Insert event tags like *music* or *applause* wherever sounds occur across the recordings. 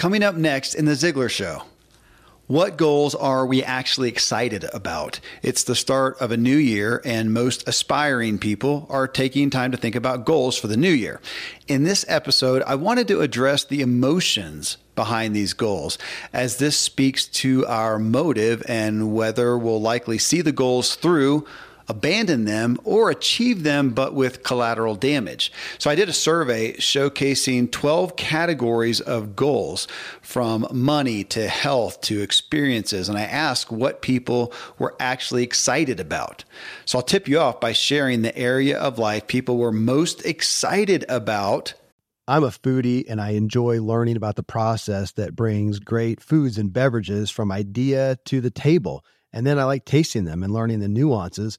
Coming up next in The Ziglar Show. What goals are we actually excited about? It's the start of a new year, and most aspiring people are taking time to think about goals for the new year. In this episode, I wanted to address the emotions behind these goals, as this speaks to our motive and whether we'll likely see the goals through abandon them or achieve them, but with collateral damage. So I did a survey showcasing 12 categories of goals from money to health to experiences. And I asked what people were actually excited about. So I'll tip you off by sharing the area of life people were most excited about. I'm a foodie and I enjoy learning about the process that brings great foods and beverages from idea to the table. And then I like tasting them and learning the nuances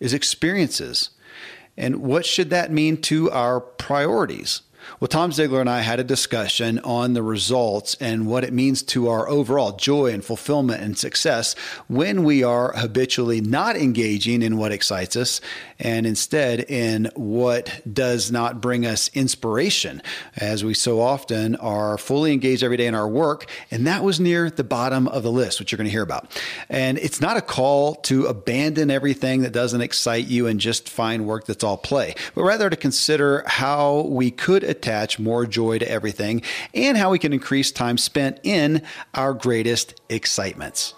is experiences. And what should that mean to our priorities? Well, Tom Ziglar and I had a discussion on the results and what it means to our overall joy and fulfillment and success when we are habitually not engaging in what excites us and instead in what does not bring us inspiration, as we so often are fully engaged every day in our work. And that was near the bottom of the list, which you're going to hear about. And it's not a call to abandon everything that doesn't excite you and just find work that's all play, but rather to consider how we could attach more joy to everything and how we can increase time spent in our greatest excitements.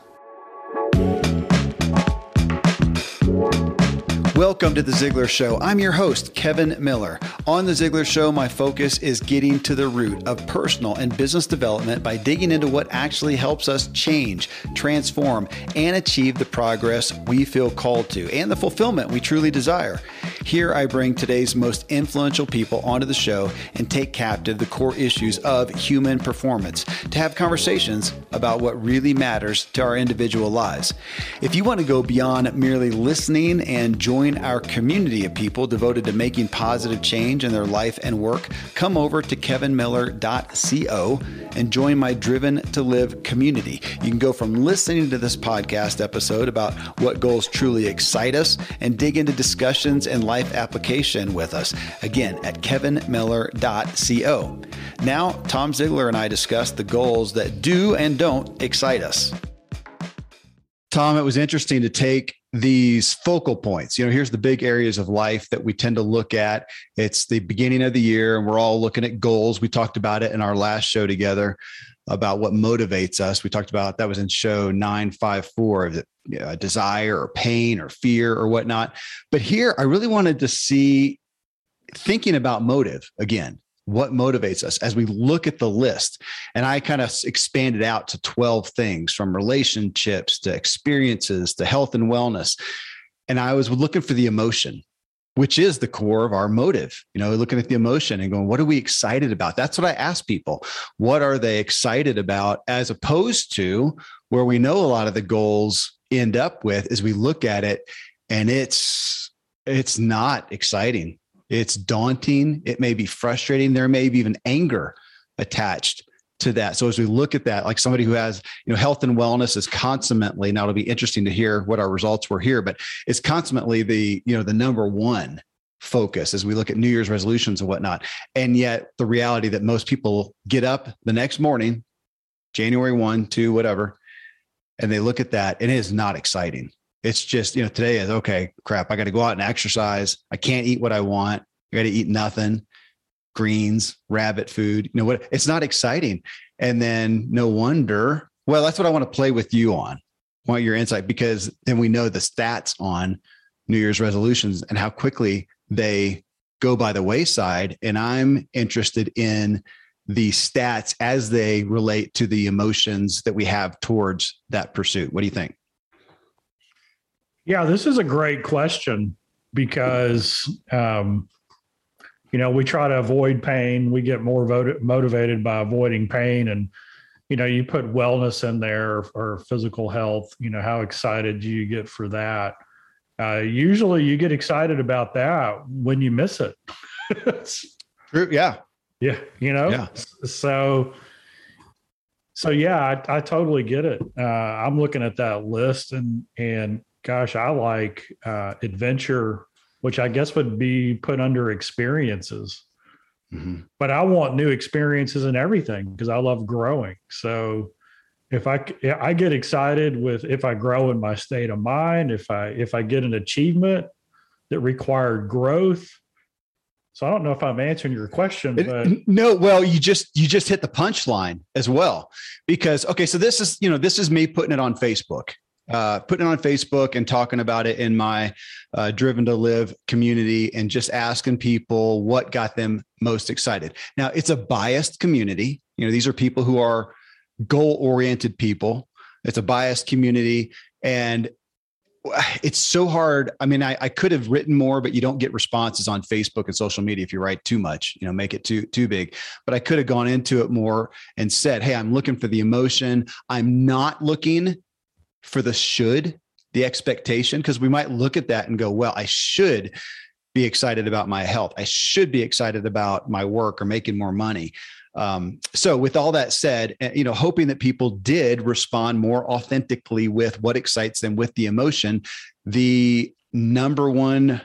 Welcome to The Ziglar Show. I'm your host, Kevin Miller. On The Ziglar Show, my focus is getting to the root of personal and business development by digging into what actually helps us change, transform, and achieve the progress we feel called to and the fulfillment we truly desire. Here, I bring today's most influential people onto the show and take captive the core issues of human performance to have conversations about what really matters to our individual lives. If you want to go beyond merely listening and join join our community of people devoted to making positive change in their life and work, come over to kevinmiller.co and join my Driven to Live community. You can go from listening to this podcast episode about what goals truly excite us and dig into discussions and life application with us. Again, at kevinmiller.co. Now, Tom Ziglar and I discuss the goals that do and don't excite us. Tom, it was interesting to take these focal points. You know, here's the big areas of life that we tend to look at. It's the beginning of the year, and we're all looking at goals. We talked about it in our last show together about what motivates us. We talked about that was in show 954 of you know, desire or pain or fear or whatnot. But here, I really wanted to see thinking about motive again what motivates us as we look at the list. And i kind of expanded out to 12 things from relationships to experiences to health and wellness. And i was looking for the emotion which is the core of our motive you know looking at the emotion and going what are we excited about? That's what i ask people. What are they excited about? As opposed to where we know a lot of the goals end up with as we look at it and it's it's not exciting it's daunting. It may be frustrating. There may be even anger attached to that. So as we look at that, like somebody who has, you know, health and wellness is consummately, now it'll be interesting to hear what our results were here, but it's consummately the, you know, the number one focus as we look at New Year's resolutions and whatnot. And yet the reality that most people get up the next morning, January 1, 2, whatever, and they look at that and it is not exciting. It's just, you know, today is okay, crap. I got to go out and exercise. I can't eat what I want. I got to eat nothing greens, rabbit food, you know what? It's not exciting. And then no wonder, well, that's what I want to play with you on. I want your insight because then we know the stats on New Year's resolutions and how quickly they go by the wayside. And I'm interested in the stats as they relate to the emotions that we have towards that pursuit. What do you think? Yeah, this is a great question because um, you know, we try to avoid pain. We get more voted, motivated by avoiding pain. And, you know, you put wellness in there or, or physical health, you know, how excited do you get for that? Uh, usually you get excited about that when you miss it. *laughs* True. Yeah. Yeah. You know, yeah. so, so yeah, I, I totally get it. Uh, I'm looking at that list and, and gosh, I like uh, adventure which I guess would be put under experiences. Mm-hmm. But I want new experiences and everything because I love growing. So if I I get excited with if I grow in my state of mind, if I if I get an achievement that required growth. So I don't know if I'm answering your question, but no, well, you just you just hit the punchline as well. Because okay, so this is, you know, this is me putting it on Facebook uh, putting it on Facebook and talking about it in my uh, Driven to Live community and just asking people what got them most excited. Now, it's a biased community. You know, these are people who are goal oriented people. It's a biased community. And it's so hard. I mean, I, I, could have written more, but you don't get responses on Facebook and social media if you write too much, you know, make it too too big. But I could have gone into it more and said, Hey, I'm looking for the emotion. I'm not looking for the should, the expectation, because we might look at that and go, well, I should be excited about my health. I should be excited about my work or making more money. Um, so, with all that said, eh, you know, hoping that people did respond more authentically with what excites them with the emotion, the number one,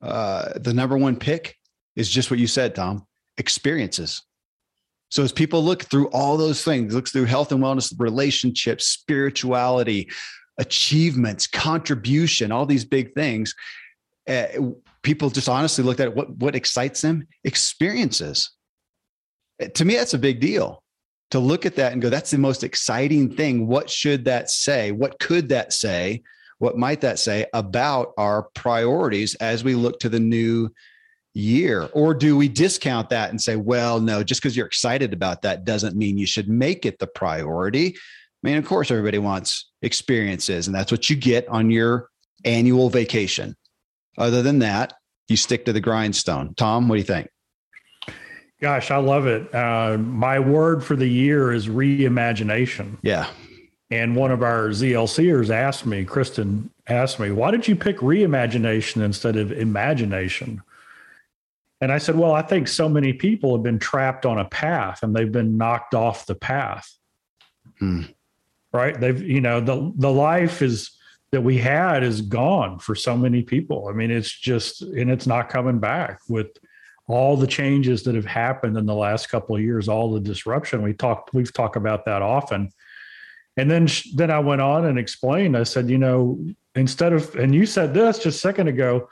uh, the number one pick is just what you said, Tom experiences. So as people look through all those things, looks through health and wellness, relationships, spirituality, achievements, contribution, all these big things, uh, people just honestly looked at what what excites them, experiences. Eh, to me, that's a big deal. To look at that and go, that's the most exciting thing. What should that say? What could that say? What might that say about our priorities as we look to the new year? Or do we discount that and say, well, no, just because you're excited about that doesn't mean you should make it the priority? I mean, of course, everybody wants experiences, and that's what you get on your annual vacation. Other than that, you stick to the grindstone. Tom, what do you think? Gosh, I love it. Uh, my word for the year is reimagination. Yeah. And one of our ZLCers asked me, Kristen asked me, why did you pick reimagination instead of imagination? And I said, Well, I think so many people have been trapped on a path and they've been knocked off the path. Hmm. Right. They've, you know, the the life is that we had is gone for so many people. I mean, it's just and it's not coming back with all the changes that have happened in the last couple of years, all the disruption. We talked, we've talked about that often. And then, then I went on and explained. I said, you know, instead of, and you said this just a second ago,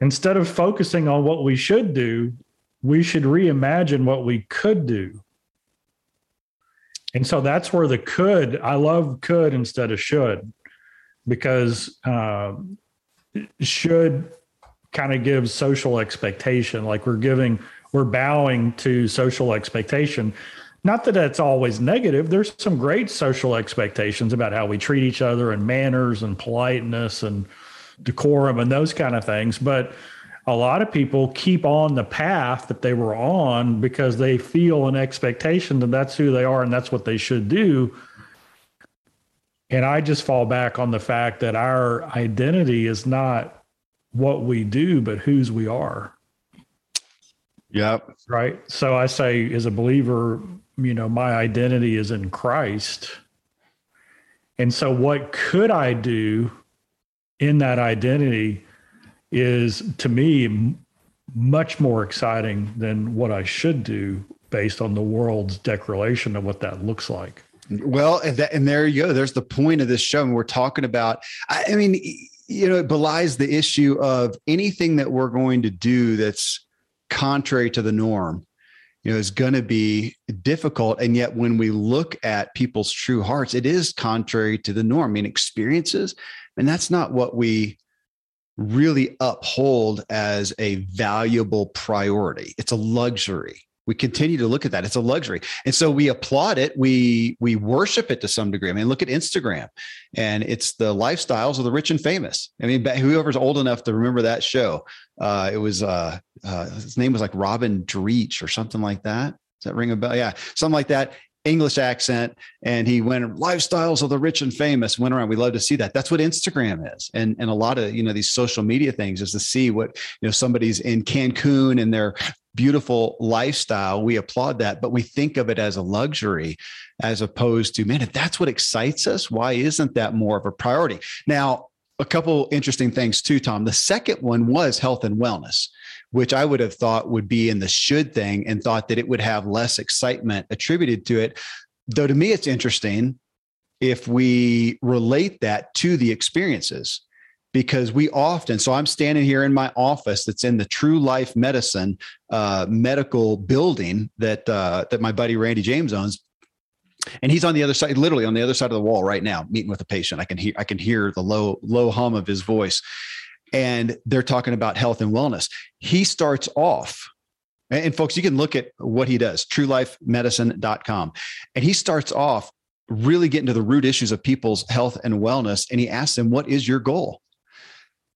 instead of focusing on what we should do, we should reimagine what we could do. And so that's where the could, I love could instead of should, because uh, should kind of gives social expectation. Like we're giving, we're bowing to social expectation. Not that that's always negative. There's some great social expectations about how we treat each other and manners and politeness and decorum and those kind of things. But a lot of people keep on the path that they were on because they feel an expectation that that's who they are and that's what they should do. And I just fall back on the fact that our identity is not what we do, but whose we are. Yep. Right. So I say, as a believer, you know, my identity is in Christ. And so, what could I do in that identity is to me much more exciting than what I should do based on the world's declaration of what that looks like. Well, and, that, and there you go. There's the point of this show. And we're talking about, I, I mean, you know, it belies the issue of anything that we're going to do that's contrary to the norm you know is going to be difficult and yet when we look at people's true hearts it is contrary to the norm I mean experiences and that's not what we really uphold as a valuable priority. It's a luxury. We continue to look at that. It's a luxury. And so we applaud it. We we worship it to some degree. I mean look at instagram and it's the lifestyles of the rich and famous. I mean whoever's old enough to remember that show uh, it was uh, uh, his name was like robin dreech or something like that. Does that ring a bell? Yeah something like that English accent, and he went lifestyles of the rich and famous. Went around. We love to see that. That's what Instagram is, and and a lot of you know these social media things is to see what you know somebody's in Cancun and their beautiful lifestyle. We applaud that, but we think of it as a luxury, as opposed to man, if that's what excites us, why isn't that more of a priority? Now, a couple interesting things too, Tom. The second one was health and wellness which I would have thought would be in the should thing and thought that it would have less excitement attributed to it. Though to me, it's interesting if we relate that to the experiences because we often so i'm standing here in my office that's in the true life medicine uh, medical building that uh, that my buddy randy james owns. And he's on the other side literally on the other side of the wall right now meeting with a patient. I can hear i can hear the low low hum of his voice and they're talking about health and wellness. He starts off, and folks, you can look at what he does, truelifemedicine.com. And he starts off really getting to the root issues of people's health and wellness. And he asks them, What is your goal?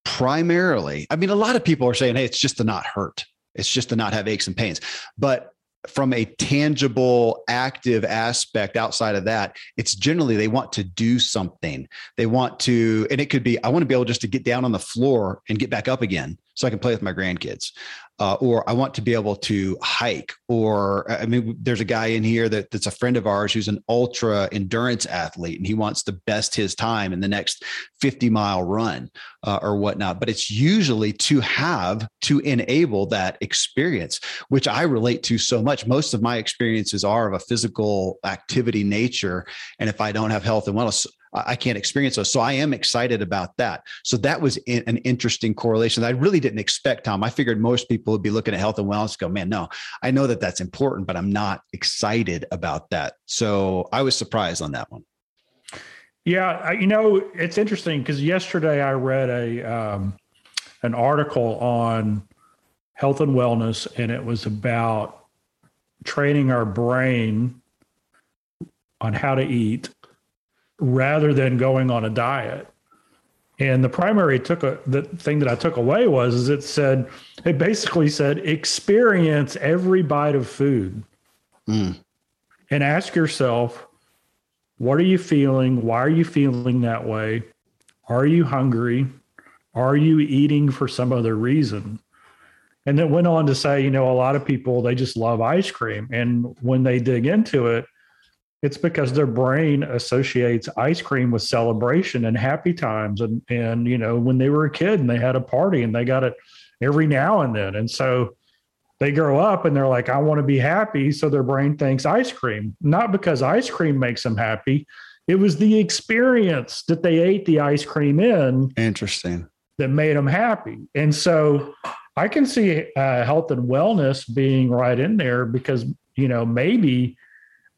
Primarily, I mean, a lot of people are saying, Hey, it's just to not hurt. It's just to not have aches and pains. But from a tangible active aspect outside of that it's generally they want to do something. They want to and it could be i want to be able just to get down on the floor and get back up again so i can play with my grandkids uh, or I want to be able to hike. Or I mean, there's a guy in here that, that's a friend of ours who's an ultra endurance athlete, and he wants to best his time in the next 50 mile run uh, or whatnot. But it's usually to have to enable that experience, which I relate to so much. Most of my experiences are of a physical activity nature, and if I don't have health and wellness, I can't experience those. So I am excited about that. So that was an interesting correlation. that I really didn't expect, Tom. I figured most people would be looking at health and wellness, go, man, no, I know that that's important, but I'm not excited about that. So I was surprised on that one. Yeah, you know, it's interesting because yesterday I read a um, an article on health and wellness, and it was about training our brain on how to eat rather than going on a diet. And the primary took a the thing that I took away was is it said it basically said experience every bite of food. Mm. And ask yourself, what are you feeling? Why are you feeling that way? Are you hungry? Are you eating for some other reason? And then went on to say, you know, a lot of people they just love ice cream. And when they dig into it, it's because their brain associates ice cream with celebration and happy times and and you know when they were a kid and they had a party and they got it every now and then. And so they grow up and they're like i want to be happy. So their brain thinks ice cream not because ice cream makes them happy. It was the experience that they ate the ice cream in interesting. that made them happy. And so i can see uh, health and wellness being right in there because you know maybe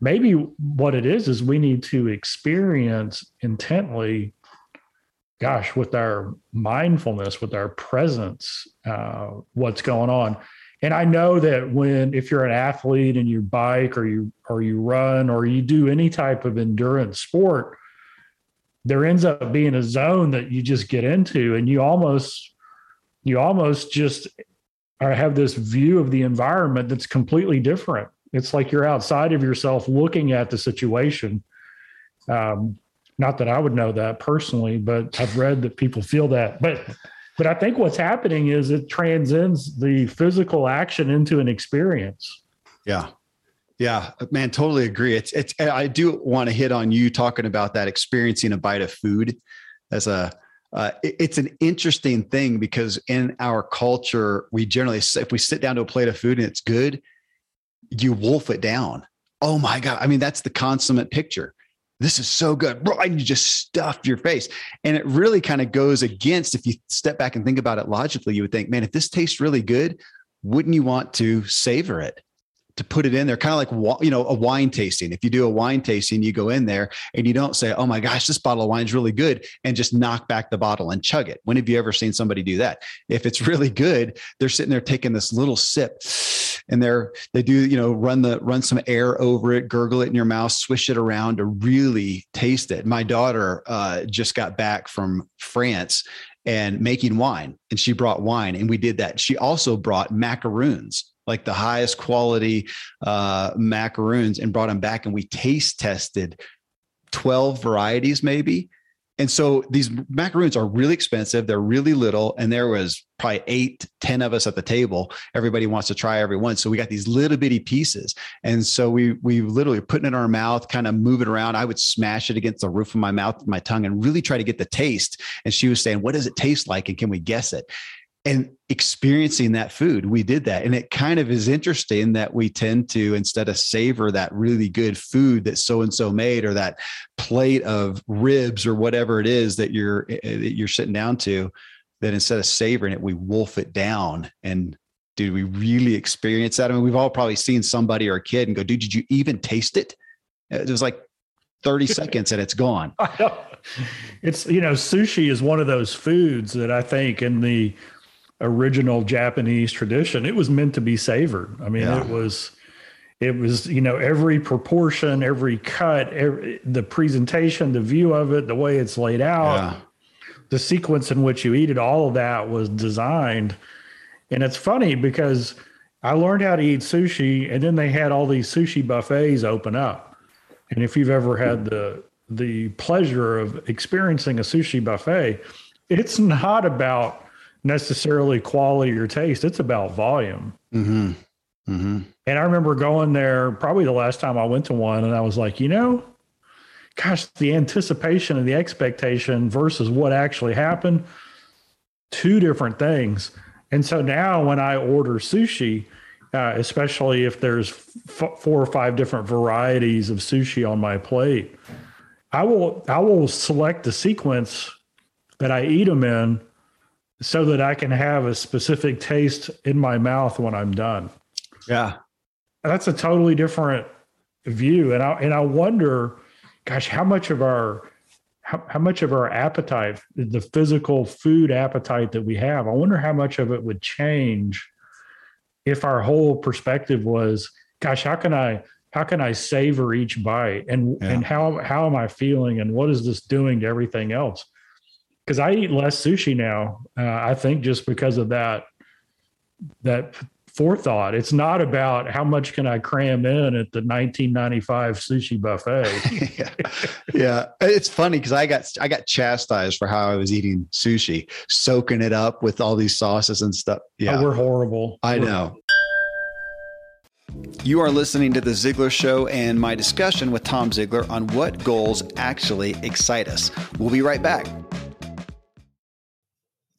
maybe what it is is we need to experience intently gosh with our mindfulness with our presence uh, what's going on. And i know that when if you're an athlete and you bike or you or you run or you do any type of endurance sport there ends up being a zone that you just get into and you almost you almost just have this view of the environment that's completely different it's like you're outside of yourself looking at the situation. Um, not that I would know that personally, but I've read that people feel that. But but I think what's happening is it transcends the physical action into an experience. Yeah. Yeah, man, totally agree. It's it's I do want to hit on you talking about that experiencing a bite of food as a uh, it, it's an interesting thing because in our culture, we generally if we sit down to a plate of food and it's good, you wolf it down. Oh my god! I mean, that's the consummate picture. This is so good, and you just stuff your face, and it really kind of goes against. If you step back and think about it logically, you would think, man, if this tastes really good, wouldn't you want to savor it? to put it in there, kind of like you know a wine tasting. If you do a wine tasting, you go in there and you don't say, "Oh my gosh, this bottle of wine is really good," and just knock back the bottle and chug it. When have you ever seen somebody do that? If it's *laughs* really good, they're sitting there taking this little sip, and they're they do you know run the run some air over it, gurgle it in your mouth, swish it around to really taste it. My daughter uh, just got back from France and making wine, and she brought wine, and we did that. She also brought macaroons like the highest quality uh, macaroons and brought them back and we taste tested 12 varieties maybe and so these macaroons are really expensive. They're really little. And there was probably eight ten of us at the table. Everybody wants to try every one. So we got these little bitty pieces. And so we we literally put it in our mouth kind of move it around. I would smash it against the roof of my mouth my tongue and really try to get the taste. And she was saying what does it taste like? And can we guess it and experiencing that food we did that. And it kind of is interesting that we tend to instead of savor that really good food that so and so made or that plate of ribs or whatever it is that you're eh, eh, that you're sitting down to that instead of savoring it we wolf it down. And did we really experience that? I mean we've all probably seen somebody or a kid and go dude did you even taste it? It was like 30 *laughs* seconds and it's gone. It's you know sushi is one of those foods that i think in the original Japanese tradition, it was meant to be savored. I mean, yeah. it was it was you know every proportion every cut every, the presentation the view of it the way it's laid out yeah. the sequence in which you eat it all of that was designed and it's funny because i learned how to eat sushi and then they had all these sushi buffets open up and if you've ever had the the pleasure of experiencing a sushi buffet it's not about necessarily quality or taste. It's about volume. Mm-hmm. Mm-hmm. And I remember going there probably the last time I went to one, and I was like, you know, gosh, the anticipation and the expectation versus what actually happened, two different things. And so now when I order sushi, uh, especially if there's f- four or five different varieties of sushi on my plate, I will I will select the sequence that I eat them in so that I can have a specific taste in my mouth when I'm done. Yeah. That's a totally different view. And I and I wonder, gosh, how much of our how, how much of our appetite, the physical food appetite that we have, I wonder how much of it would change if our whole perspective was, gosh, how can I how can I savor each bite and yeah. and how how am I feeling and what is this doing to everything else? Because I eat less sushi now. Uh, I think just because of that that forethought. It's not about how much can I cram in at the 1995 sushi buffet. *laughs* yeah. yeah. It's funny because I got I got chastised for how I was eating sushi, soaking it up with all these sauces and stuff. Yeah. Oh, we're horrible. I we're- know. You are listening to The Ziglar Show and my discussion with Tom Ziglar on what goals actually excite us. We'll be right back.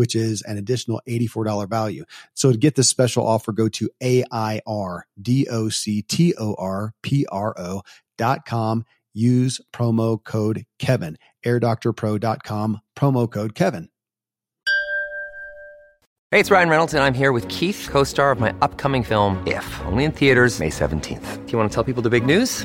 which is an additional $84 value. So to get this special offer, go to A-I-R-D-O-C-T-O-R-P-R-O dot com use promo code Kevin. AirDoctorPro.com, promo code Kevin. Hey, it's Ryan Reynolds, and I'm here with Keith, co star of my upcoming film, If, only in theaters, May 17th. Do you want to tell people the big news?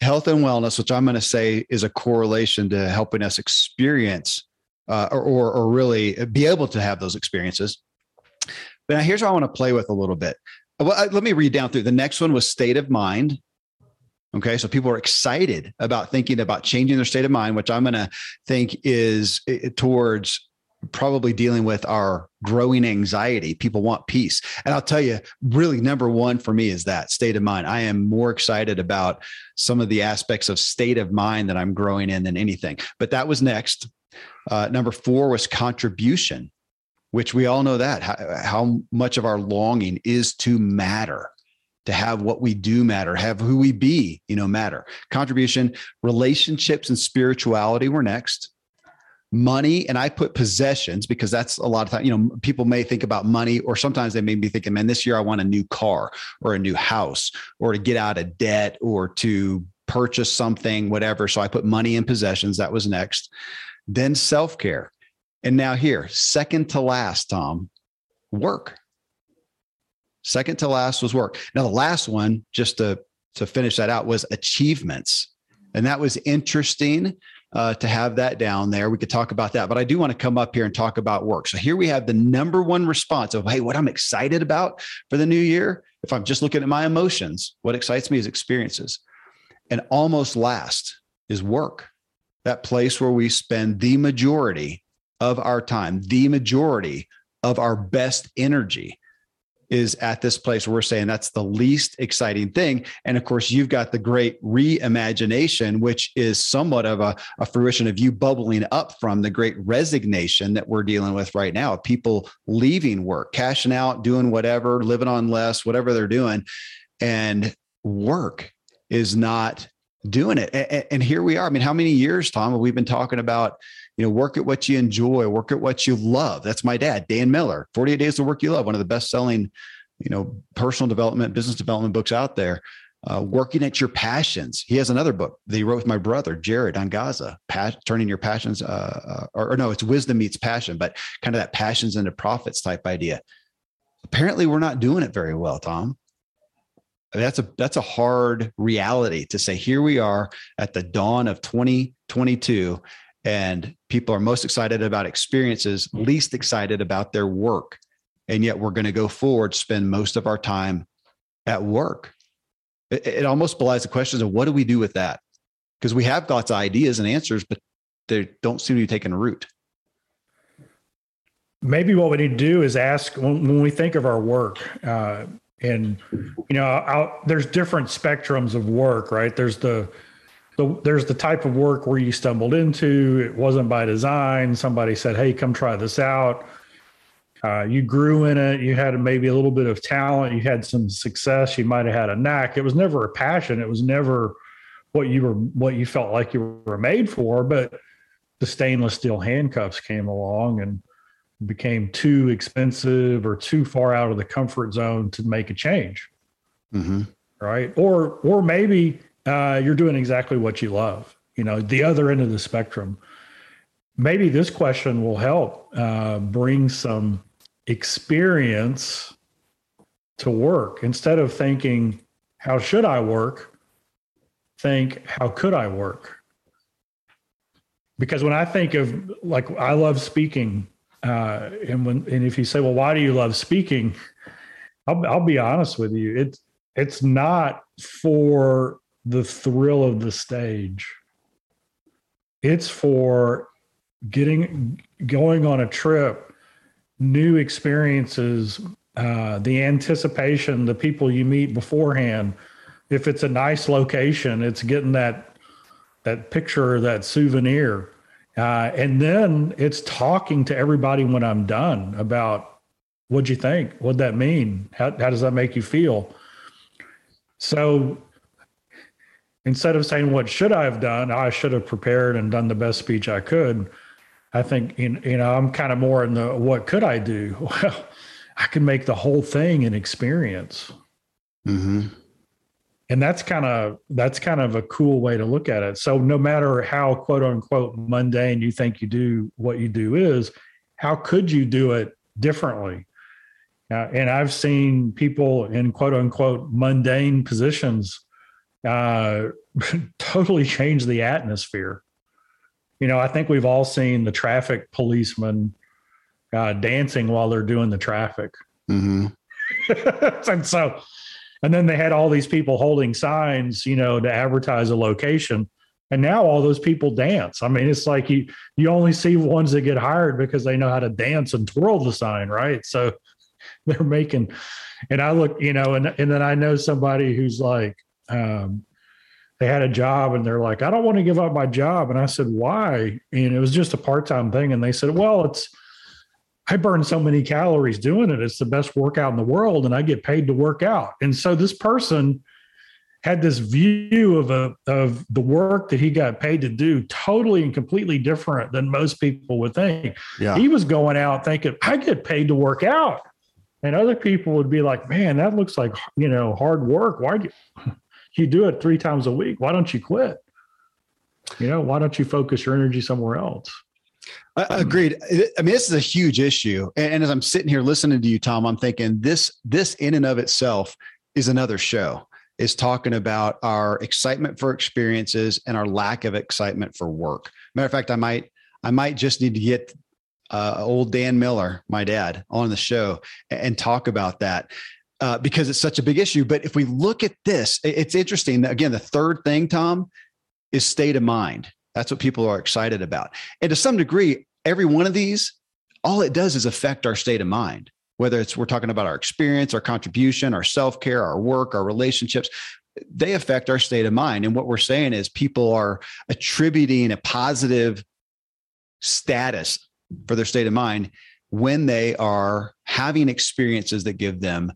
health and wellness, which I'm going to say is a correlation to helping us experience uh, or, or, really be able to have those experiences. But now here's what I want to play with a little bit. Well, let me read down through. The next one was state of mind. Okay, so people are excited about thinking about changing their state of mind, which I'm going to think is eh, towards probably dealing with our growing anxiety. People want peace. And I'll tell you, really, number one for me is that state of mind. I am more excited about some of the aspects of state of mind that I'm growing in than anything. But that was next. Uh, number four was contribution, which we all know that how, how much of our longing is to matter to have what we do matter, have who we be, you know, matter. Contribution, relationships and spirituality were next money and i put possessions because that's a lot of time you know people may think about money or sometimes they may be thinking man this year i want a new car or a new house or to get out of debt or to purchase something whatever. So i put money in possessions that was next. Then self-care. And now here second to last tom work. Second to last was work. Now the last one just to to finish that out was achievements. And that was interesting uh, to have that down there. We could talk about that, but I do want to come up here and talk about work. So here we have the number one response of, hey, what I'm excited about for the new year. If I'm just looking at my emotions, what excites me is experiences. And almost last is work, that place where we spend the majority of our time, the majority of our best energy is at this place we're saying that's the least exciting thing. And of course, you've got the great reimagination, which is somewhat of a, a, fruition of you bubbling up from the great resignation that we're dealing with right now of people leaving work, cashing out, doing whatever, living on less, whatever they're doing. And work is not doing it. And, and here we are. I mean, how many years, Tom, have we been talking about? You know, work at what you enjoy, work at what you love. That's my dad, Dan Miller, 48 Days of Work You Love, one of the best selling, you know, personal development, business development books out there. Uh, working at your passions. He has another book that he wrote with my brother, Jared Angaza, pa- turning your passions, uh, uh, or, or no, it's wisdom meets passion, but kind of that passions into profits type idea. Apparently, we're not doing it very well, Tom. That's a that's a hard reality to say. Here we are at the dawn of 2022, and people are most excited about experiences, least excited about their work. And yet we're going to go forward, spend most of our time at work. It, it almost belies the questions of what do we do with that? Because we have lots of ideas and answers, but they don't seem to be taking root. Maybe what we need to do is ask when, when we think of our work, uh, and you know, I'll, there's different spectrums of work, right? There's the the, there's the type of work where you stumbled into. It wasn't by design. Somebody said, "Hey, come try this out." Uh, you grew in it. You had maybe a little bit of talent. You had some success. You might have had a knack. It was never a passion. It was never what you were what you felt like you were made for. But the stainless steel handcuffs came along and became too expensive or too far out of the comfort zone to make a change. Mm-hmm. Right. Or or maybe uh, you're doing exactly what you love. You know, the other end of the spectrum. Maybe this question will help uh, bring some experience to work instead of thinking, how should I work? Think, how could I work? Because when I think of like, I love speaking. Uh, and when, and if you say, well, why do you love speaking? I'll, I'll be honest with you. It's, it's not for the thrill of the stage. It's for getting going on a trip new experiences, uh, the anticipation, the people you meet beforehand. If it's a nice location, it's getting that that picture, that souvenir, uh, and then it's talking to everybody when I'm done about what'd you think, what'd that mean, how, how does that make you feel. So instead of saying what should I have done, I should have prepared and done the best speech I could I think you know I'm kind of more in the what could I do? *laughs* Well, I can make the whole thing an experience. Mm-hmm. And that's kind of that's kind of a cool way to look at it. So no matter how quote unquote mundane you think you do what you do is, how could you do it differently? Uh, and I've seen people in quote unquote mundane positions uh, *laughs* totally change the atmosphere you know, I think we've all seen the traffic policemen uh, dancing while they're doing the traffic. Mm-hmm. *laughs* and so, and then they had all these people holding signs, you know, to advertise a location. And now all those people dance. I mean, it's like you you only see ones that get hired because they know how to dance and twirl the sign, right? So *laughs* they're making. And I look, you know, and and then I know somebody who's like, um, they had a job and they're like, I don't want to give up my job. And I said, why? And it was just a part time thing. And they said, well, it's, I burn so many calories doing it. It's the best workout in the world. And I get paid to work out. And so this person had this view of a, of the work that he got paid to do totally and completely different than most people would think. Yeah. He was going out thinking, I get paid to work out. And other people would be like, man, that looks like, you know, hard work. Why do you, you do it three times a week. Why don't you quit? You know, why don't you focus your energy somewhere else? Uh, agreed. I mean, this is a huge issue. And as I'm sitting here listening to you, Tom, I'm thinking this, this in and of itself is another show is talking about our excitement for experiences and our lack of excitement for work. Matter of fact, I might, I might just need to get uh, old Dan Miller, my dad, on the show and talk about that uh, because it's such a big issue. But if we look at this, it's interesting. that, Again, the third thing, Tom, is state of mind. That's what people are excited about. And to some degree, every one of these, all it does is affect our state of mind, whether it's we're talking about our experience, our contribution, our self care, our work, our relationships. They affect our state of mind. And what we're saying is people are attributing a positive status for their state of mind when they are having experiences that give them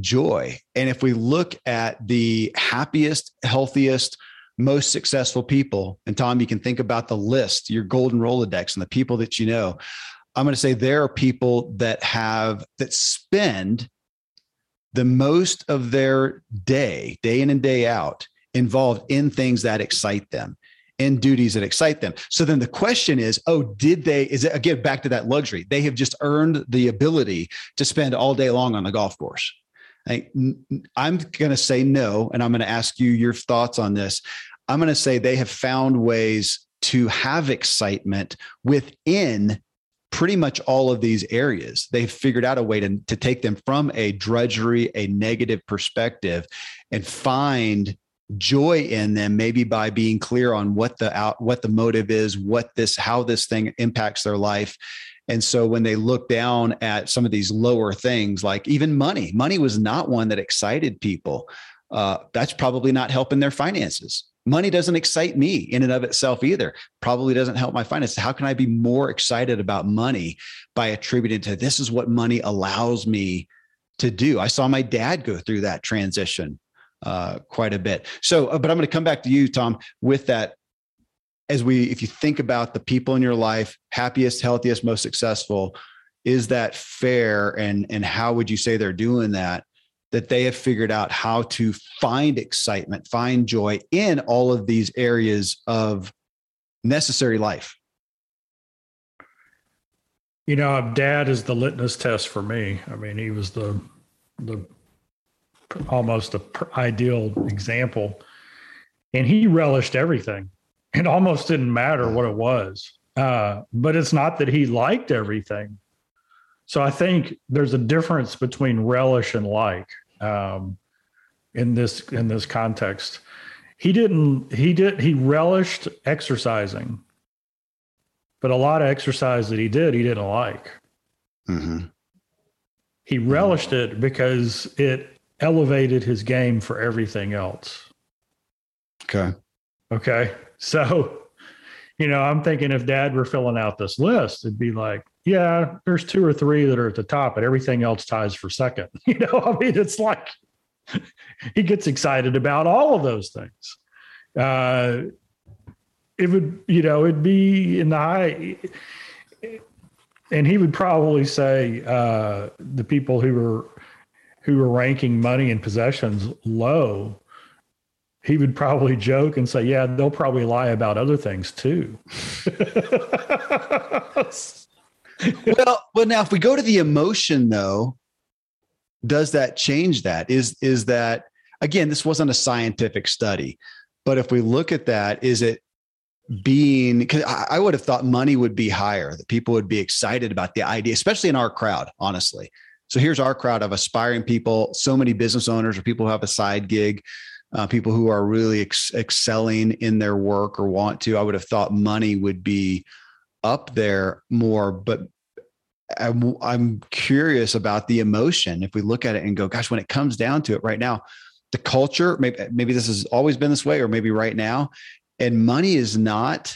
joy. And if we look at the happiest, healthiest, most successful people, and Tom, you can think about the list, your golden Rolodex, and the people that you know. I'm going to say there are people that have that spend the most of their day, day in and day out, involved in things that excite them, in duties that excite them. So then the question is, oh, did they, is it again back to that luxury? They have just earned the ability to spend all day long on the golf course. I, I'm going to say no, and I'm going to ask you your thoughts on this. I'm going to say they have found ways to have excitement within pretty much all of these areas. They've figured out a way to, to take them from a drudgery, a negative perspective, and find joy in them maybe by being clear on what the out what the motive is what this how this thing impacts their life and so when they look down at some of these lower things, like even money, money was not one that excited people. Uh, that's probably not helping their finances. money doesn't excite me in and of itself either. Probably doesn't help my finances. How can I be more excited about money by attributing to this is what money allows me to do? I saw my dad go through that transition uh, quite a bit. So, uh, but I'm going to come back to you, Tom, with that. As we, if you think about the people in your life, happiest, healthiest, most successful, is that fair? And and how would you say they're doing that? that they have figured out how to find excitement, find joy in all of these areas of necessary life. You know, dad is the litmus test for me. I mean, he was the the almost the ideal example, and he relished everything. It almost didn't matter what it was, uh, but it's not that he liked everything. So I think there's a difference between relish and like um, in this in this context. He didn't. He did. He relished exercising, but a lot of exercise that he did, he didn't like. Mm-hmm. He relished it because it elevated his game for everything else. Okay. Okay. So, you know, I'm thinking if dad were filling out this list, it'd be like, yeah, there's two or three that are at the top, but everything else ties for second. *laughs* You know, I mean, it's like *laughs* he gets excited about all of those things. Uh, it would, you know, it'd be in the high, and he would probably say uh, the people who were who were ranking money and possessions low. He would probably joke and say, "Yeah, they'll probably lie about other things too." *laughs* well, well, now if we go to the emotion though, does that change that? Is is that again, this wasn't a scientific study, but if we look at that, is it being because I would have thought money would be higher, that people would be excited about the idea, especially in our crowd, honestly. So here's our crowd of aspiring people, so many business owners or people who have a side gig, uh, people who are really ex- excelling in their work or want to. I would have thought money would be up there more, but I'm, I'm curious about the emotion. If we look at it and go, gosh, when it comes down to it right now, the culture, maybe, maybe this has always been this way, or maybe right now, and money is not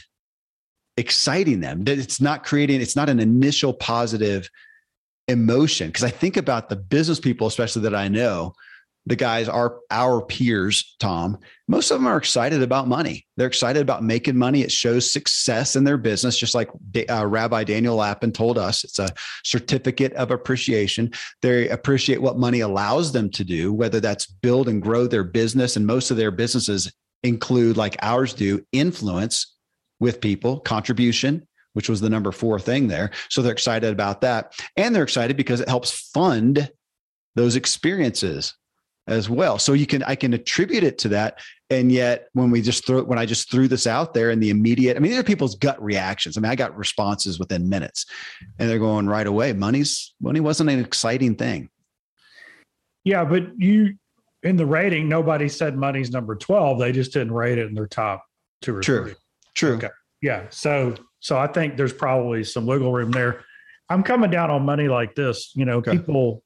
exciting them. That it's not creating, it's not an initial positive emotion. Cause I think about the business people, especially that I know, the guys are our peers, Tom. Most of them are excited about money. They're excited about making money. It shows success in their business, just like uh, Rabbi Daniel Lapin told us. It's a certificate of appreciation. They appreciate what money allows them to do, whether that's build and grow their business. And most of their businesses include, like ours do, influence with people, contribution, which was the number four thing there. So they're excited about that. And they're excited because it helps fund those experiences as well. So you can I can attribute it to that. And yet when we just throw when I just threw this out there in the immediate, I mean, these are people's gut reactions. I mean, I got responses within minutes and they're going right away. Money's money wasn't an exciting thing. Yeah, but you in the rating, nobody said money's number 12. They just didn't rate it in their top two or True. three. True. Okay. Yeah. So so I think there's probably some wiggle room there. I'm coming down on money like this. You know, okay. people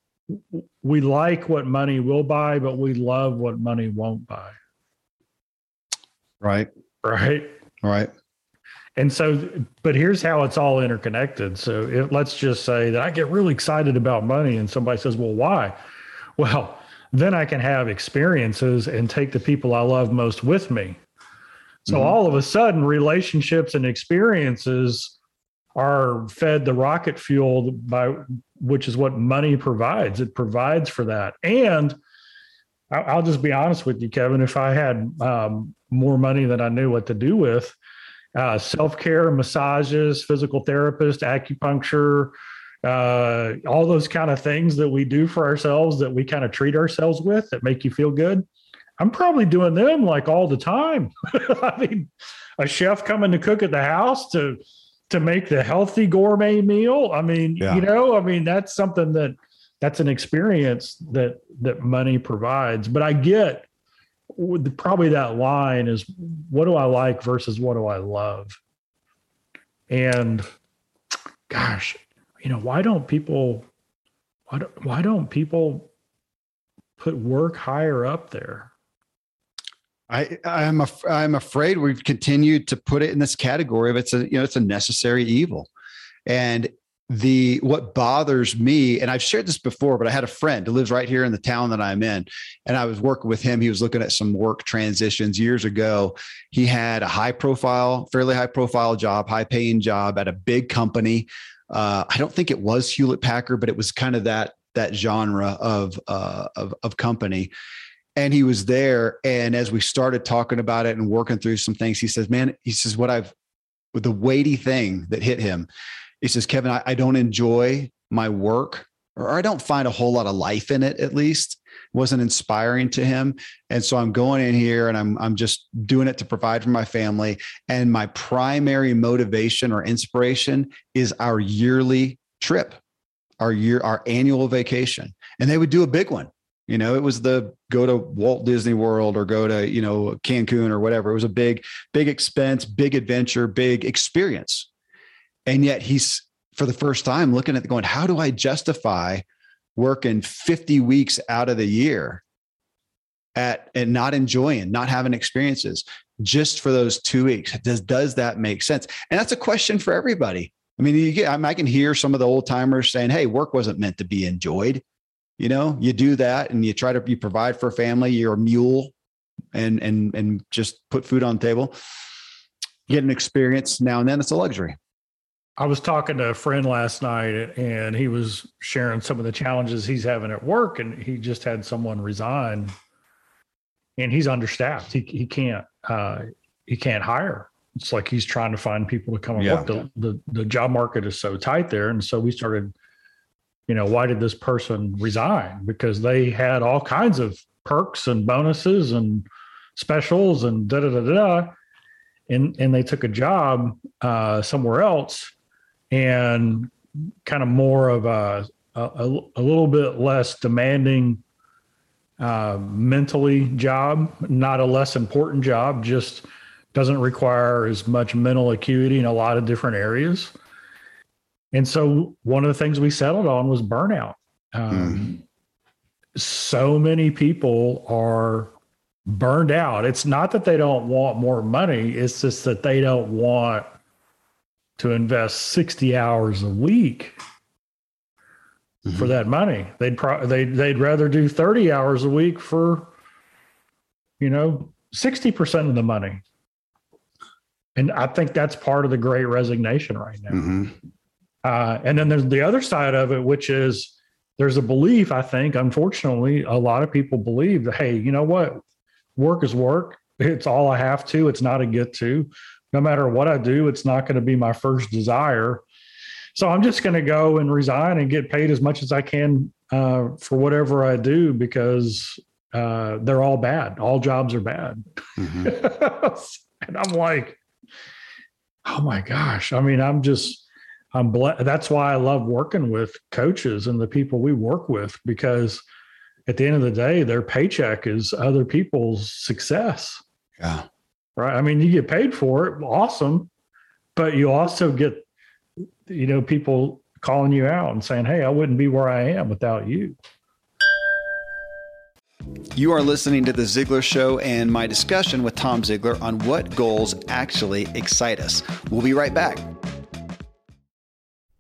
we like what money will buy, but we love what money won't buy. Right. Right. Right. And so, but here's how it's all interconnected. So if, let's just say that I get really excited about money and somebody says, well, why? Well, then I can have experiences and take the people I love most with me. So mm-hmm. all of a sudden, relationships and experiences are fed the rocket fuel by which is what money provides. It provides for that. And I'll just be honest with you, Kevin. If I had um, more money than I knew what to do with, uh, self care, massages, physical therapist, acupuncture, uh, all those kind of things that we do for ourselves that we kind of treat ourselves with that make you feel good. I'm probably doing them like all the time. *laughs* I mean, a chef coming to cook at the house to to make the healthy gourmet meal. I mean, yeah. you know, I mean, that's something that that's an experience that that money provides. But I get probably that line is what do I like versus what do I love? And gosh, you know, why don't people why don't, why don't people put work higher up there? I I'm af- I'm afraid we've continued to put it in this category of it's a you know it's a necessary evil, and the what bothers me and i've shared this before but i had a friend who lives right here in the town that i'm in and i was working with him. He was looking at some work transitions years ago. He had a high profile fairly high profile job high paying job at a big company. Uh, i don't think it was hewlett packard but it was kind of that that genre of uh, of, of company and he was there and as we started talking about it and working through some things he says man he says what i've the weighty thing that hit him he says, Kevin, I, I don't enjoy my work or I don't find a whole lot of life in it, at least. It wasn't inspiring to him. And so I'm going in here and I'm, I'm just doing it to provide for my family. And my primary motivation or inspiration is our yearly trip, our year, our annual vacation. And they would do a big one. You know, it was the go to Walt Disney World or go to, you know, Cancun or whatever. It was a big, big expense, big adventure, big experience. And yet he's for the first time looking at going, how do I justify working 50 weeks out of the year at and not enjoying, not having experiences just for those two weeks? Does does that make sense? And that's a question for everybody. I mean, you get, I can hear some of the old timers saying, "Hey, work wasn't meant to be enjoyed." You know, you do that and you try to you provide for a family. You're a mule, and and and just put food on the table. Get an experience now and then. It's a luxury. I was talking to a friend last night and he was sharing some of the challenges he's having at work and he just had someone resign and he's understaffed. He, he can't, uh, he can't hire. It's like he's trying to find people to come and yeah. work. The, the, the job market is so tight there. And so we started, you know, why did this person resign? Because they had all kinds of perks and bonuses and specials and da da da da. And, and they took a job uh, somewhere else and kind of more of a, a, a little bit less demanding uh, mentally job, not a less important job, just doesn't require as much mental acuity in a lot of different areas. And so one of the things we settled on was burnout. Um, mm. So many people are burned out. It's not that they don't want more money, it's just that they don't want to invest 60 hours a week mm-hmm. for that money. They'd pro- they'd they'd rather do 30 hours a week for you know 60% of the money. And I think that's part of the great resignation right now. Mm-hmm. Uh, and then there's the other side of it, which is there's a belief, I think, unfortunately, a lot of people believe that, hey, you know what? Work is work. It's all I have to. It's not a get to no matter what I do, it's not going to be my first desire. So I'm just going to go and resign and get paid as much as I can uh, for whatever I do because uh, they're all bad. All jobs are bad. Mm-hmm. *laughs* and I'm like, oh my gosh. I mean, I'm just, I'm blessed. That's why I love working with coaches and the people we work with because at the end of the day, their paycheck is other people's success. Yeah right? I mean, you get paid for it, awesome, but you also get, you know, people calling you out and saying, "Hey, I wouldn't be where I am without you." You are listening to The Ziglar Show and my discussion with Tom Ziglar on what goals actually excite us. We'll be right back.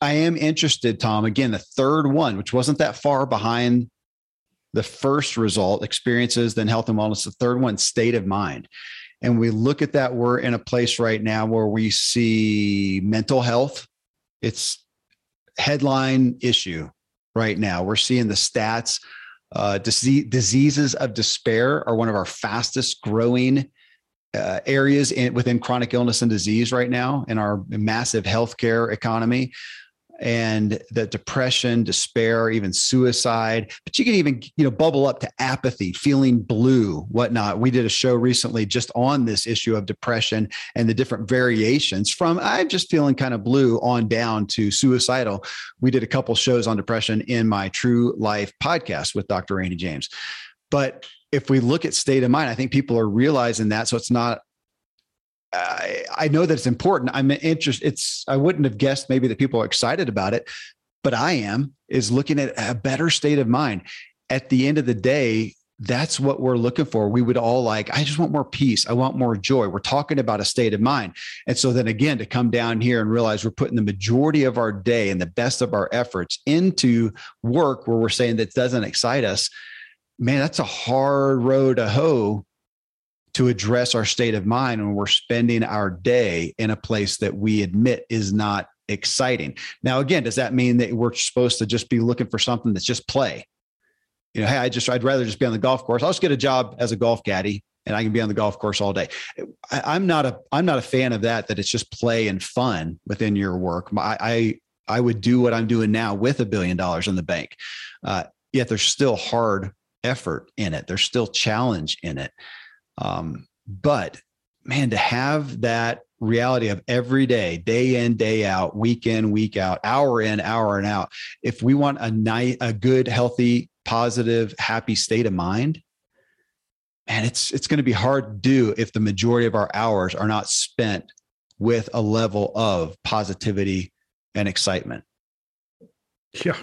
I am interested, Tom. Again, the third one, which wasn't that far behind the first result, experiences, then health and wellness. The third one, state of mind. And we look at that, we're in a place right now where we see mental health. It's headline issue right now. We're seeing the stats. Uh, disease, diseases of despair are one of our fastest growing uh, areas in, within chronic illness and disease right now in our massive healthcare economy and the depression, despair, even suicide. But you can even, you know, bubble up to apathy, feeling blue, whatnot. We did a show recently just on this issue of depression and the different variations from I'm just feeling kind of blue on down to suicidal. We did a couple shows on depression in my True Life podcast with Dr. Randy James. But if we look at state of mind, I think people are realizing that. So it's not I, I know that it's important. I'm interested. It's I wouldn't have guessed maybe that people are excited about it, but I am. Is looking at a better state of mind. At the end of the day, that's what we're looking for. We would all like, I just want more peace. I want more joy. We're talking about a state of mind. And so then again, to come down here and realize we're putting the majority of our day and the best of our efforts into work where we're saying that doesn't excite us, man, that's a hard road to hoe to address our state of mind when we're spending our day in a place that we admit is not exciting. Now, again, does that mean that we're supposed to just be looking for something that's just play? You know, hey, I just I'd rather just be on the golf course. I'll just get a job as a golf caddy and I can be on the golf course all day. I, am not a I'm not a fan of that. That it's just play and fun within your work. I I, I would do what I'm doing now with a billion dollars in the bank. Uh, yet there's still hard effort in it. There's still challenge in it. Um, but man, to have that reality of every day, day in, day out, week in, week out, hour in, hour and out, if we want a night, a good, healthy, positive, happy state of mind, man, it's it's going to be hard to do if the majority of our hours are not spent with a level of positivity and excitement. Yeah.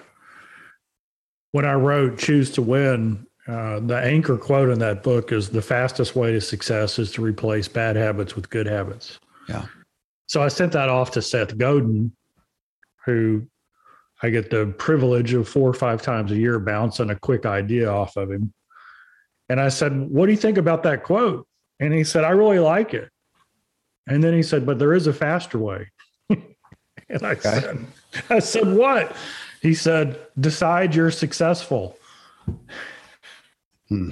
When I wrote Choose to Win, uh, the anchor quote in that book is the fastest way to success is to replace bad habits with good habits. Yeah. So I sent that off to Seth Godin, who I get the privilege of four or five times a year bouncing a quick idea off of him. And I said, What do you think about that quote? And he said, I really like it. And then he said, But there is a faster way. *laughs* and I okay. said, I said, What? He said, Decide you're successful. Hmm.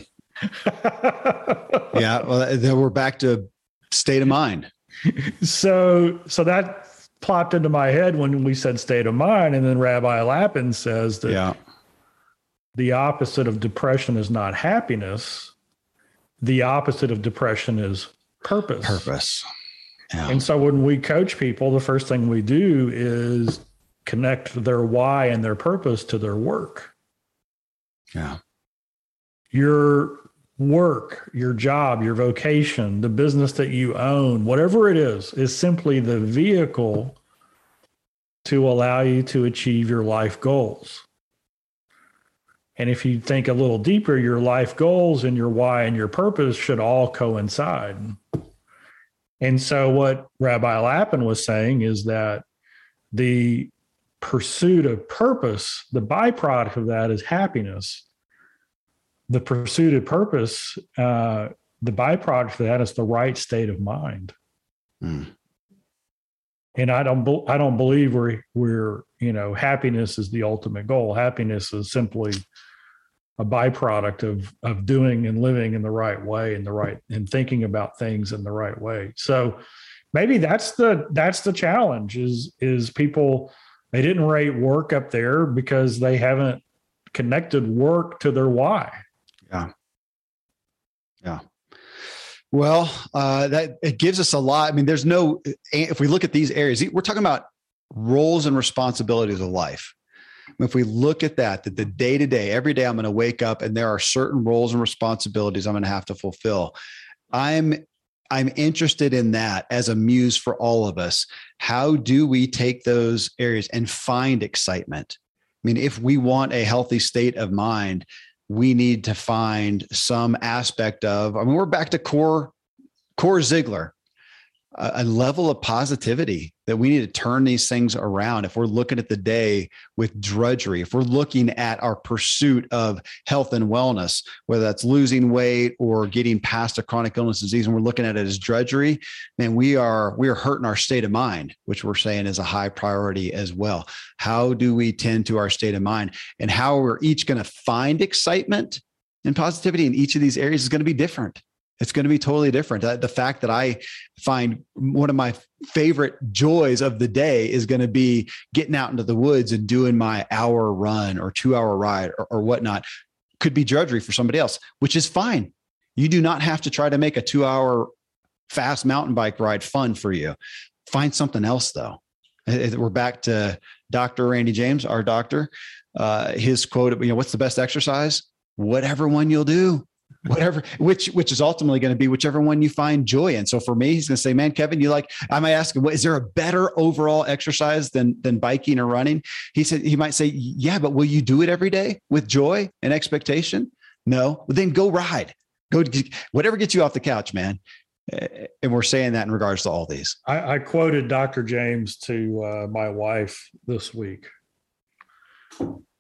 yeah, well, then we're back to state of mind. *laughs* So, so that plopped into my head when we said state of mind, and then Rabbi Lapin says that yeah. the opposite of depression is not happiness. The opposite of depression is purpose. Purpose. Yeah. And so when we coach people, the first thing we do is connect their why and their purpose to their work. Yeah your work, your job, your vocation, the business that you own, whatever it is, is simply the vehicle to allow you to achieve your life goals. And if you think a little deeper, your life goals and your why and your purpose should all coincide. And so, what Rabbi Lapin was saying is that the pursuit of purpose, the byproduct of that is happiness the pursuit of purpose, uh, the byproduct of that is the right state of mind. Mm. And I don't, be, I don't believe we're, we're, you know, happiness is the ultimate goal. Happiness is simply a byproduct of of doing and living in the right way and the right and thinking about things in the right way. So maybe that's the that's the challenge is is people they didn't rate work up there because they haven't connected work to their why. Yeah. Well, uh, that it gives us a lot. I mean, there's no, if we look at these areas, we're talking about roles and responsibilities of life. If we look at that, that the day to day, every day I'm going to wake up and there are certain roles and responsibilities I'm going to have to fulfill. I'm I'm interested in that as a muse for all of us. How do we take those areas and find excitement? I mean, if we want a healthy state of mind, we need to find some aspect of, I mean, we're back to core, core Ziglar, a, level of positivity that we need to turn these things around. If we're looking at the day with drudgery, if we're looking at our pursuit of health and wellness, whether that's losing weight or getting past a chronic illness disease, and we're looking at it as drudgery, then we are we are hurting our state of mind, which we're saying is a high priority as well. How do we tend to our state of mind, and how we're each going to find excitement and positivity in each of these areas is going to be different. It's going to be totally different. The fact that I find one of my favorite joys of the day is going to be getting out into the woods and doing my hour run or two hour ride or, or whatnot could be drudgery for somebody else, which is fine. You do not have to try to make a two hour fast mountain bike ride fun for you. Find something else though. We're back to Dr. Randy James, our doctor. Uh, his quote, you know, what's the best exercise? Whatever one you'll do whatever which which is ultimately going to be whichever one you find joy in. So for me he's going to say man kevin you like i might ask him is there a better overall exercise than than biking or running? He said he might say yeah but will you do it every day with joy and expectation? No. Well, then go ride. Go whatever gets you off the couch man. And we're saying that in regards to all these. I, I quoted dr james to uh, my wife this week.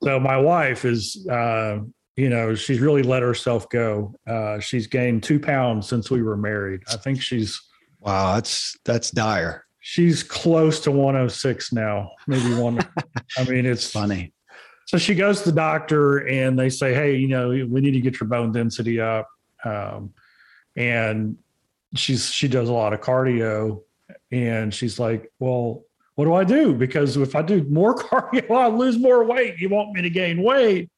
So my wife is uh, you know, she's really let herself go. Uh, she's gained two pounds since we were married. I think she's wow, that's that's dire. She's close to 106 now, maybe one. *laughs* I mean, it's funny. So she goes to the doctor and they say, Hey, you know, we need to get your bone density up. Um, and she's she does a lot of cardio and she's like, Well, what do I do? Because if I do more *laughs* cardio, I'll lose more weight. You want me to gain weight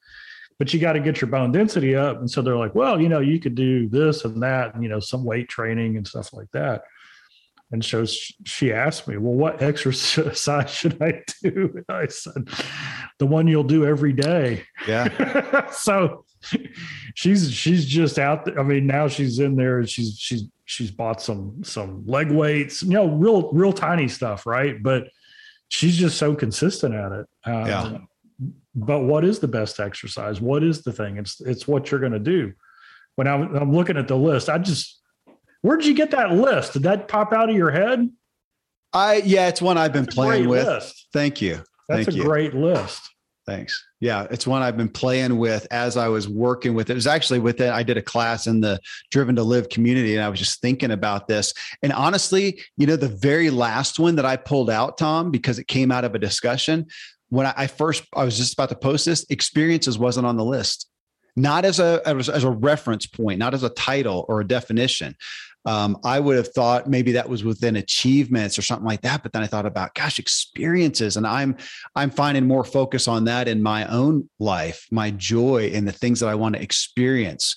but you got to get your bone density up. And so they're like, well, you know, you could do this and that, and, you know, some weight training and stuff like that. And so she asked me, well, what exercise *laughs* should I do? And I said, the one you'll do every day. Yeah. *laughs* so she's, she's just out there. I mean, now she's in there and she's, she's, she's bought some, some leg weights, you know, real, real tiny stuff. Right. But she's just so consistent at it. Um, yeah but what is the best exercise? What is the thing? It's it's what you're going to do. When I'm, I'm looking at the list i just where did you get that list? Did that pop out of your head? I yeah it's one i've been playing with. list. thank you. That's thank a you. great list. Thanks. Yeah it's one i've been playing with as i was working with it. It was actually with it i did a class in the driven to live community and i was just thinking about this. And honestly you know the very last one that i pulled out tom because it came out of a discussion when I first I was just about to post this, experiences wasn't on the list, not as a as, as a reference point, not as a title or a definition. Um, I would have thought maybe that was within achievements or something like that. But then I thought about, gosh, experiences, and I'm I'm finding more focus on that in my own life, my joy, and the things that I want to experience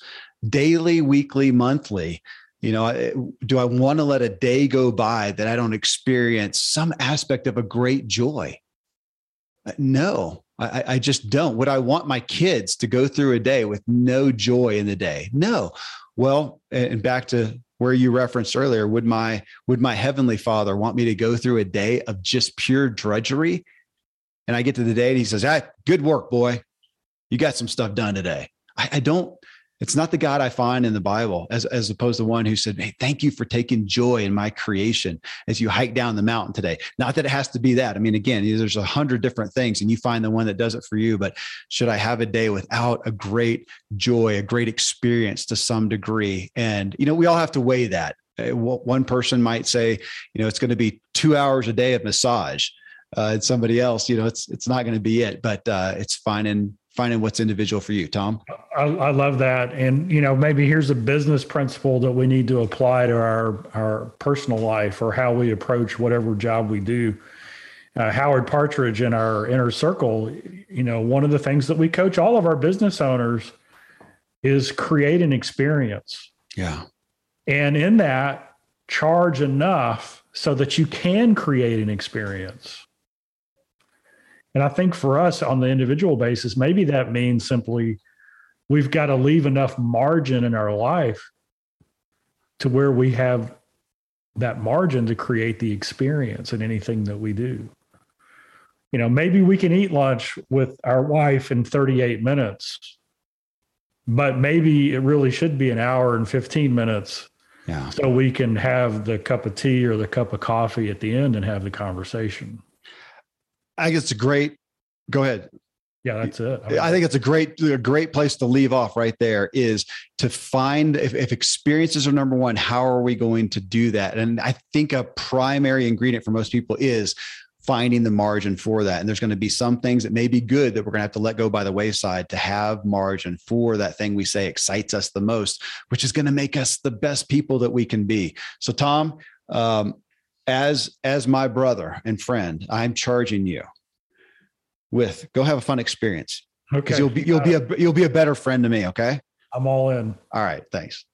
daily, weekly, monthly. You know, do I want to let a day go by that I don't experience some aspect of a great joy? Uh, no, I, I, just don't. Would I want my kids to go through a day with no joy in the day? No. Well, and back to where you referenced earlier, would my would my heavenly Father want me to go through a day of just pure drudgery? And I get to the day and he says, "Ah, good work, boy. You got some stuff done today." I, I don't it's not the God I find in the Bible, as, as opposed to one who said, Hey, thank you for taking joy in my creation as you hike down the mountain today. Not that it has to be that. I mean, again, there's a hundred different things and you find the one that does it for you. But should I have a day without a great joy, a great experience to some degree? And, you know, we all have to weigh that. Uh, one person might say, you know, it's going to be two hours a day of massage. Uh, and somebody else, you know, it's it's not going to be it, but uh, it's finding finding what's individual for you, Tom. I, I, love that, and you know, maybe here's a business principle that we need to apply to our our personal life or how we approach whatever job we do. Uh, Howard Partridge in our inner circle, you know, one of the things that we coach all of our business owners is create an experience. Yeah, and in that, charge enough so that you can create an experience. And I think for us on the individual basis, maybe that means simply we've got to leave enough margin in our life to where we have that margin to create the experience in anything that we do. You know, maybe we can eat lunch with our wife in 38 minutes, but maybe it really should be an hour and 15 minutes. Yeah. So we can have the cup of tea or the cup of coffee at the end and have the conversation. I think it's a great. Go ahead. Yeah, that's it. I, I think it's a great, a great place to leave off right there is to find if, if experiences are number one, how are we going to do that? And I think a primary ingredient for most people is finding the margin for that. And there's going to be some things that may be good that we're going to have to let go by the wayside to have margin for that thing we say excites us the most, which is going to make us the best people that we can be. So, Tom, um, as as my brother and friend, I'm charging you with go have a fun experience. Okay. You'll be you'll be uh, a you'll be a better friend to me. Okay. I'm all in. All right. Thanks.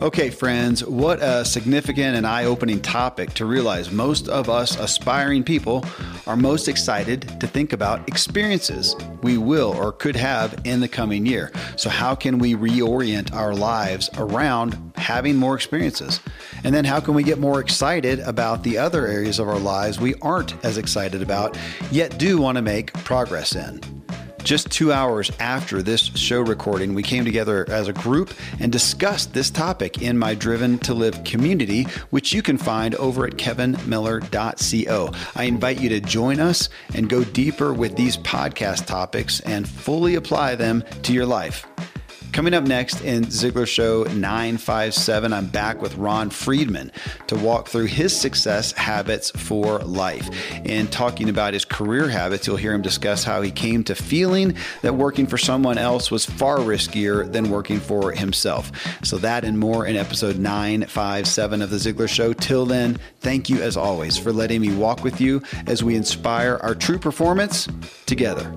Okay, friends, what a significant and eye opening topic to realize most of us aspiring people are most excited to think about experiences we will or could have in the coming year. So, how can we reorient our lives around having more experiences? And then, how can we get more excited about the other areas of our lives we aren't as excited about, yet do want to make progress in? Just two hours after this show recording, we came together as a group and discussed this topic in my Driven to Live community, which you can find over at kevinmiller.co. I invite you to join us and go deeper with these podcast topics and fully apply them to your life. Coming up next in Ziglar Show 957, I'm back with Ron Friedman to walk through his success habits for life. In talking about his career habits, you'll hear him discuss how he came to feeling that working for someone else was far riskier than working for himself. So, that and more in episode 957 of The Ziglar Show. Till then, thank you as always for letting me walk with you as we inspire our true performance together.